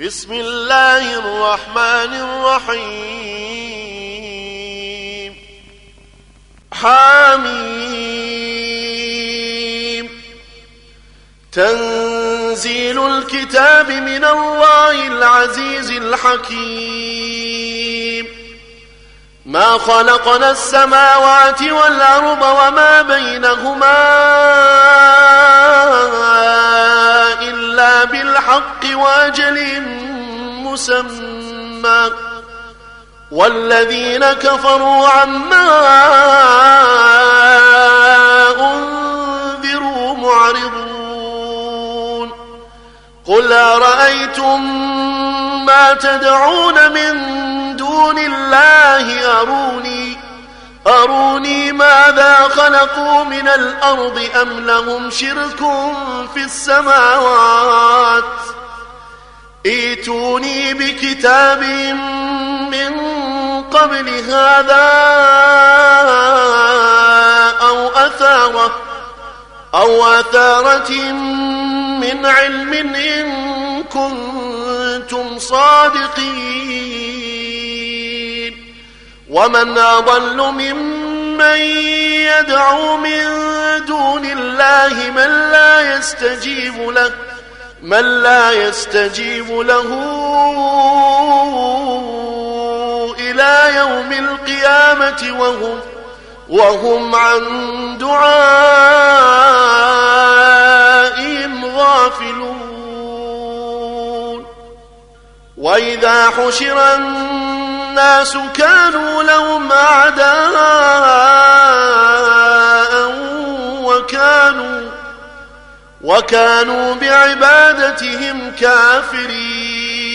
بسم الله الرحمن الرحيم. حميم. تنزيل الكتاب من الله العزيز الحكيم. ما خلقنا السماوات والأرض وما بينهما بالحق وأجل مسمى. والذين كفروا عما أنذروا معرضون. قل أرأيتم ما تدعون من دون الله أروني أروني ماذا خلقوا من الأرض أم لهم شرك في السماوات ايتوني بكتاب من قبل هذا أو أثارة أو أثارة من علم إن كنتم صادقين ومن أضل ممن يدعو من دون الله من لا يستجيب له من لا يستجيب له إلى يوم القيامة وهم وهم عن دعائهم غافلون. وإذا حشر كانوا لهم أعداء وكانوا وكانوا بعبادتهم كافرين.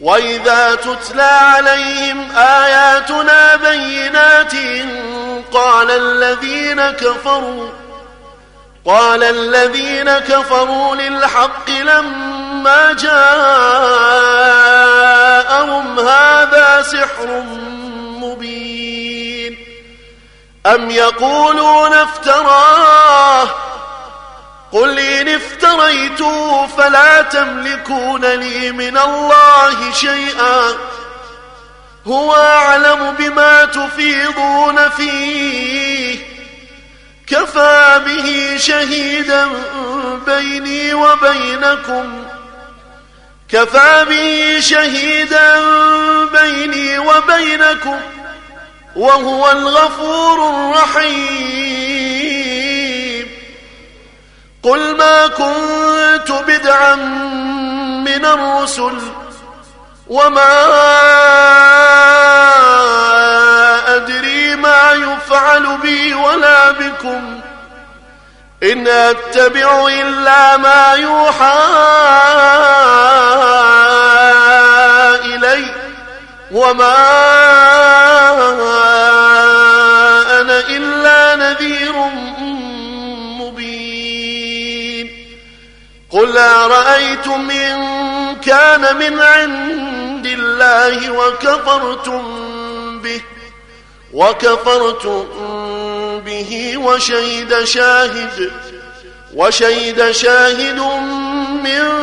وإذا تتلى عليهم آياتنا بينات قال الذين كفروا قال الذين كفروا للحق لما جاءهم هذا سحر مبين. أم يقولون افتراه؟ قل إن افتريته فلا تملكون لي من الله شيئا. هو أعلم بما تفيضون فيه. كفى به شهيدا بيني وبينكم. كفى به شهيدا بيني وبينكم وهو الغفور الرحيم. قل ما كنت بدعا من الرسل وما أدري ما يفعل بي ولا بكم. إن أتبع إلا ما يوحى وما أنا إلا نذير مبين قل أرأيتم إن كان من عند الله وكفرتم به وكفرتم به وشهد شاهد وشهد شاهد من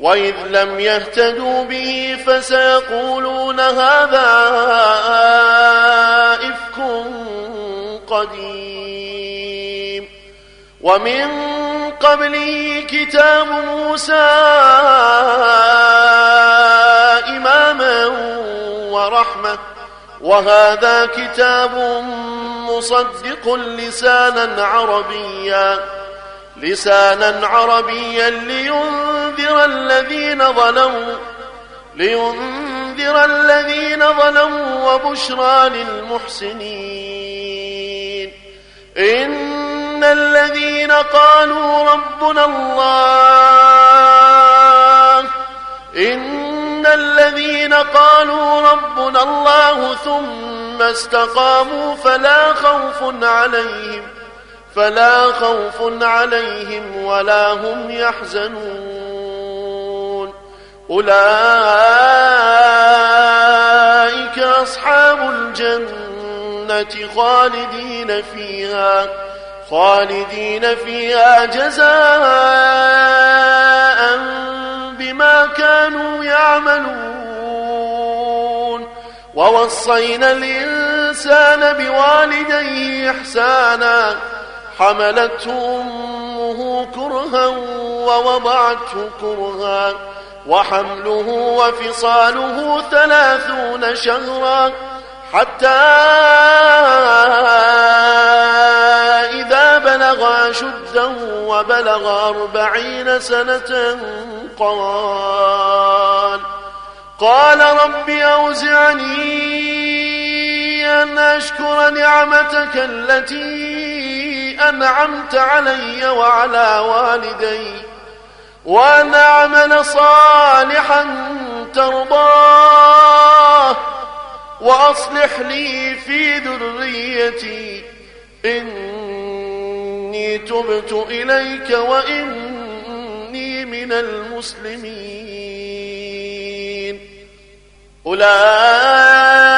وإذ لم يهتدوا به فسيقولون هذا إفك قديم ومن قبله كتاب موسى إماما ورحمة وهذا كتاب مصدق لسانا عربيا لسانا عربيا لينذر الذين ظلموا لينذر الذين ظلموا وبشرى للمحسنين. إن الذين قالوا ربنا الله إن الذين قالوا ربنا الله ثم استقاموا فلا خوف عليهم. فلا خوف عليهم ولا هم يحزنون. أولئك أصحاب الجنة خالدين فيها خالدين فيها جزاء بما كانوا يعملون. ووصينا الإنسان بوالديه إحسانا حملته أمه كرها ووضعته كرها وحمله وفصاله ثلاثون شهرا حتى إذا بلغ أشده وبلغ أربعين سنة قال قال رب أوزعني أن أشكر نعمتك التي أنعمت علي وعلى والدي وأن أعمل صالحا ترضاه وأصلح لي في ذريتي. إني تبت إليك وإني من المسلمين. أولئك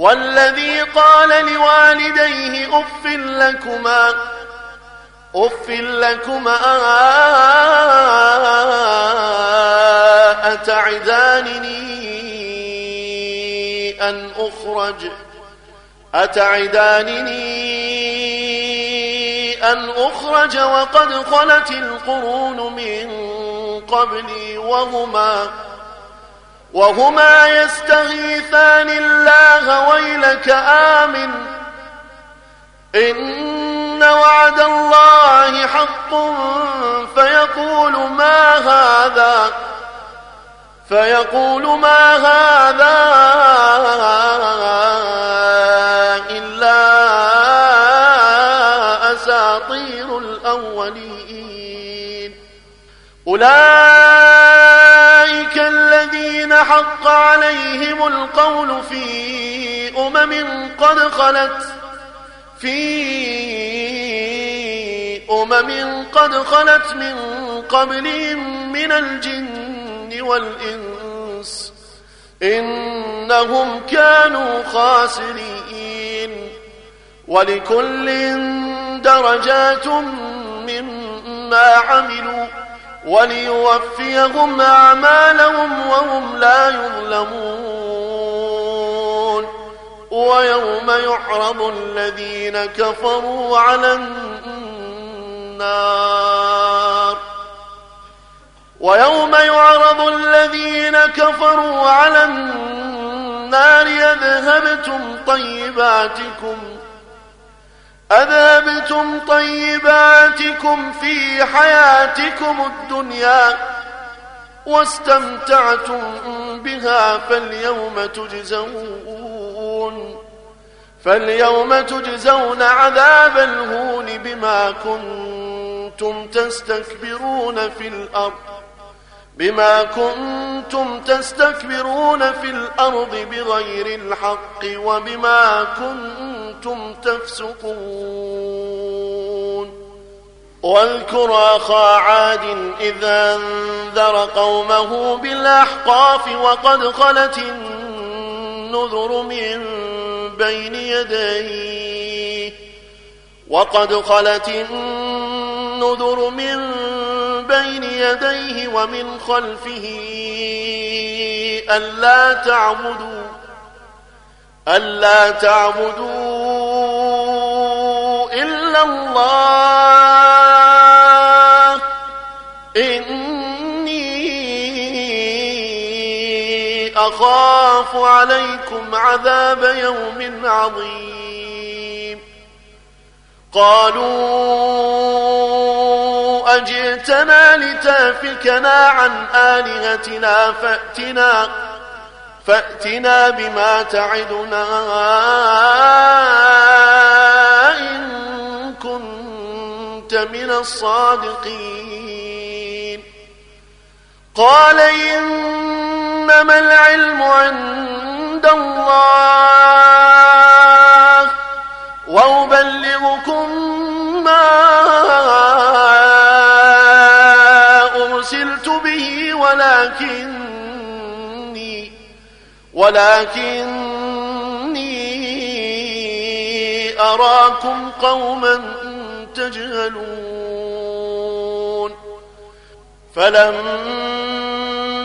والذي قال لوالديه أف لكما أف لكما أتعدانني أن أخرج أتعدانني أن أخرج وقد خلت القرون من قبلي وهما وهما يستغيثان الله ويلك آمن. إن وعد الله حق فيقول ما هذا فيقول ما هذا إلا أساطير الأولين. أولئك القول في أمم قد خلت في أمم قد خلت من قبلهم من الجن والإنس إنهم كانوا خاسرين ولكل درجات مما عملوا وليوفيهم أعمالهم وهم لا يظلمون ويوم يعرض الذين كفروا على النار. ويوم يعرض الذين كفروا على النار أذهبتم طيباتكم أذهبتم طيباتكم في حياتكم الدنيا. واستمتعتم بها فاليوم تجزون فاليوم تجزون عذاب الهون بما كنتم تستكبرون في الأرض بما كنتم تستكبرون في الأرض بغير الحق وبما كنتم تفسقون واذكر أخا عاد إذا أنذر قومه بالأحقاف وقد خلت النذر من بين يديه وقد خلت النذر من بين يديه ومن خلفه ألا تعبدوا ألا تعبدوا إلا الله أخاف عليكم عذاب يوم عظيم. قالوا أجئتنا لتأفكنا عن آلهتنا فأتنا فأتنا بما تعدنا إن كنت من الصادقين. قال إنما العلم عند الله. وأبلغكم ما أرسلت به ولكني ولكني أراكم قوما تجهلون.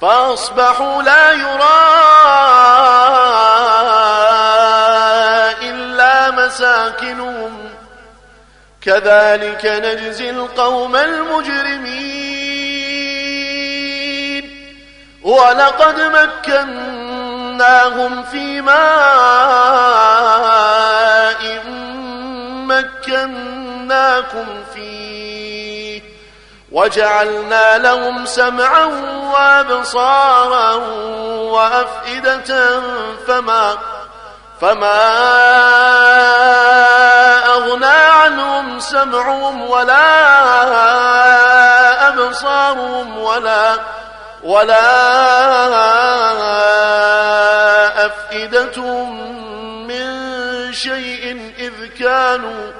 فأصبحوا لا يرى إلا مساكنهم. كذلك نجزي القوم المجرمين. ولقد مكناهم في ماء مكناكم فيه. وجعلنا لهم سمعا وأبصارا وأفئدة فما فما أغنى عنهم سمعهم ولا أبصارهم ولا ولا أفئدتهم من شيء إذ كانوا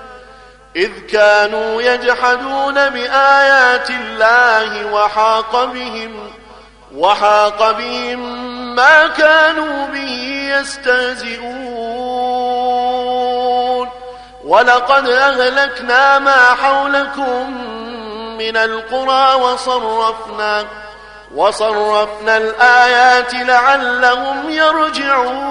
إذ كانوا يجحدون بآيات الله وحاق بهم وحاق بهم ما كانوا به يستهزئون. ولقد أهلكنا ما حولكم من القرى وصرفنا وصرفنا الآيات لعلهم يرجعون.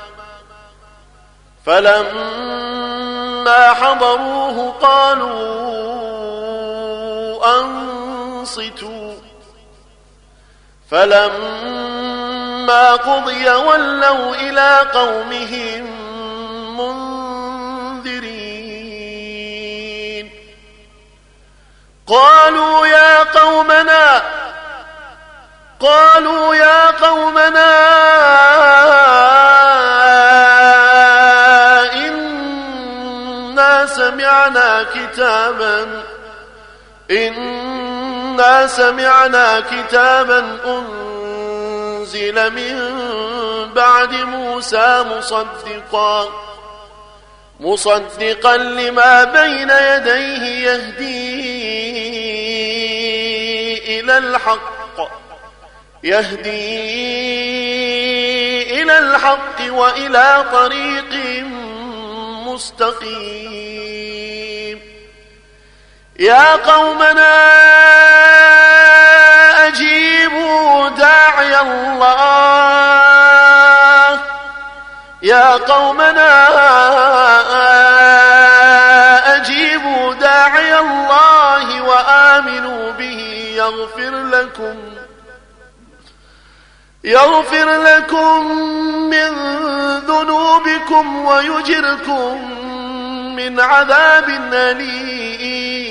فلما حضروه قالوا أنصتوا. فلما قضي ولوا إلى قومهم منذرين. قالوا يا قومنا قالوا يا قومنا سمعنا كتابا. إنا سمعنا كتابا أنزل من بعد موسى مصدقا. مصدقا لما بين يديه يهدي إلى الحق. يهدي إلى الحق وإلى طريق مستقيم. يا قومنا أجيبوا داعي الله. يا قومنا أجيبوا داعي الله وآمنوا به. يغفر لكم يغفر لكم من ذنوبكم ويجركم من عذاب أليم.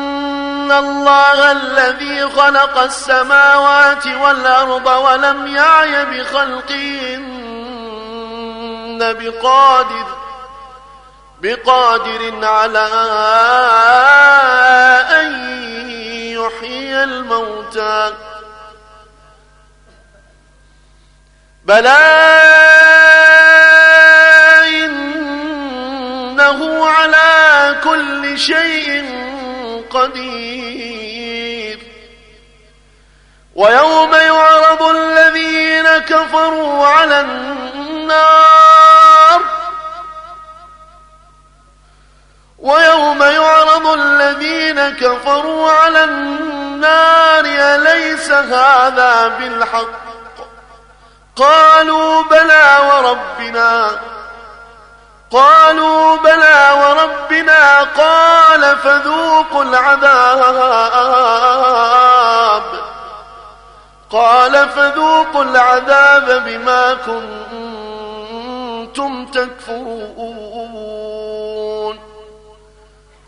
الله الذي خلق السماوات والأرض ولم يعي بخلقهن بقادر بقادر على أن يحيي الموتى بلى إنه على كل شيء قدير. ويوم يعرض الذين كفروا على النار. ويوم يعرض الذين كفروا على النار أليس هذا بالحق؟ قالوا بلى وربنا. قالوا بلى وربنا قال فذوقوا العذاب. قال فذوقوا العذاب بما كنتم تكفرون.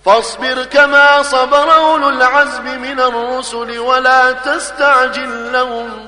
فاصبر كما صبر أولو العزم من الرسل ولا تستعجل لهم.